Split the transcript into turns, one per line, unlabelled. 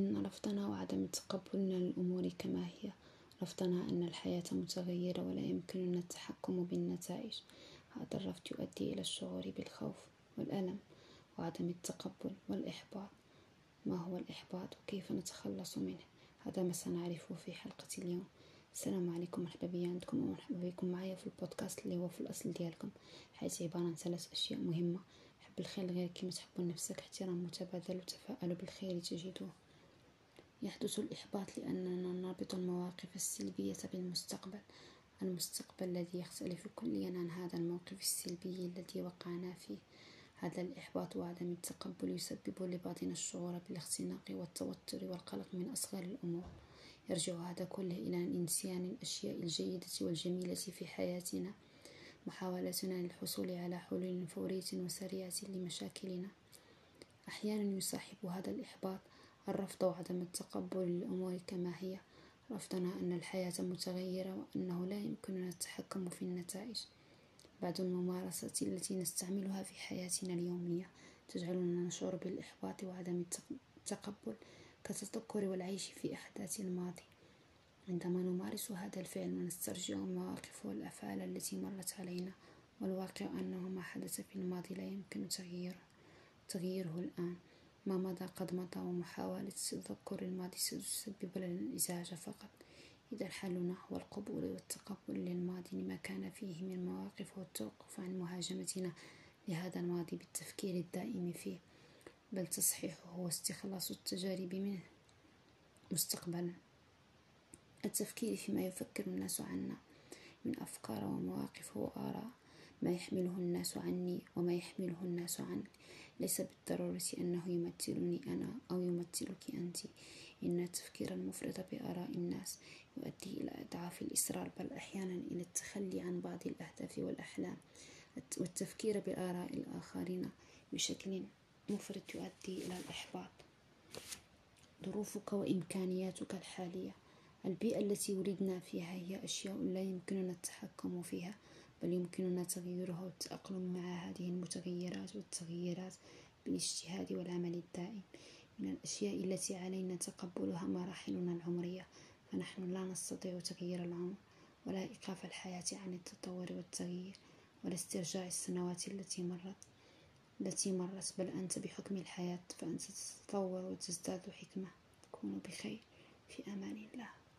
إن رفضنا وعدم تقبلنا للأمور كما هي. رفضنا أن الحياة متغيرة ولا يمكننا التحكم بالنتائج. هذا الرفض يؤدي إلى الشعور بالخوف والألم وعدم التقبل والإحباط. ما هو الإحباط؟ وكيف نتخلص منه؟ هذا ما سنعرفه في حلقة اليوم. السلام عليكم. مرحبا بي عندكم ومرحبا بكم معايا في البودكاست اللي هو في الأصل ديالكم. حياتي عبارة عن ثلاث أشياء مهمة. حب الخير لغيرك كما تحب لنفسك احترام متبادل وتفاءلوا بالخير تجدوه. يحدث الإحباط لأننا نربط المواقف السلبية بالمستقبل. المستقبل الذي يختلف كليا عن هذا الموقف السلبي الذي وقعنا فيه. هذا الإحباط وعدم التقبل يسبب لبعضنا الشعور بالاختناق والتوتر والقلق من أصغر الأمور. يرجع هذا كله إلى نسيان الأشياء الجيدة والجميلة في حياتنا. محاولتنا للحصول على حلول فورية وسريعة لمشاكلنا. أحيانا يصاحب هذا الإحباط الرفض وعدم التقبل للأمور كما هي. رفضنا أن الحياة متغيرة وأنه لا يمكننا التحكم في النتائج. بعض الممارسات التي نستعملها في حياتنا اليومية تجعلنا نشعر بالإحباط وعدم التقبل كالتذكر والعيش في أحداث الماضي. عندما نمارس هذا الفعل ونسترجع المواقف والأفعال التي مرت علينا والواقع أنه ما حدث في الماضي لا يمكن تغييره تغييره الآن. ما مضى قد مضى ومحاولة تذكر الماضي ستسبب لنا الإزعاج فقط. إذا الحل هو القبول والتقبل للماضي لما كان فيه من مواقف والتوقف عن مهاجمتنا لهذا الماضي بالتفكير الدائم فيه بل تصحيحه واستخلاص التجارب منه مستقبلا. التفكير فيما يفكر الناس عنا من أفكار ومواقف وآراء ما يحمله الناس عني وما يحمله الناس عنك ليس بالضرورة أنه يمثلني أنا أو يمثلك أنت. إن التفكير المفرط بآراء الناس يؤدي إلى إضعاف الإصرار بل أحيانا إلى التخلي عن بعض الأهداف والأحلام. والتفكير بآراء الآخرين بشكل مفرط يؤدي إلى الإحباط. ظروفك وإمكانياتك الحالية. البيئة التي ولدنا فيها هي أشياء لا يمكننا التحكم فيها. بل يمكننا تغييرها والتأقلم مع هذه المتغيرات والتغييرات بالاجتهاد والعمل الدائم. من الأشياء التي علينا تقبلها مراحلنا العمرية فنحن لا نستطيع تغيير العمر ولا إيقاف الحياة عن التطور والتغيير ولا استرجاع السنوات التي مرت التي مرت. بل أنت بحكم الحياة فأنت تتطور وتزداد حكمة. تكون بخير. في أمان الله.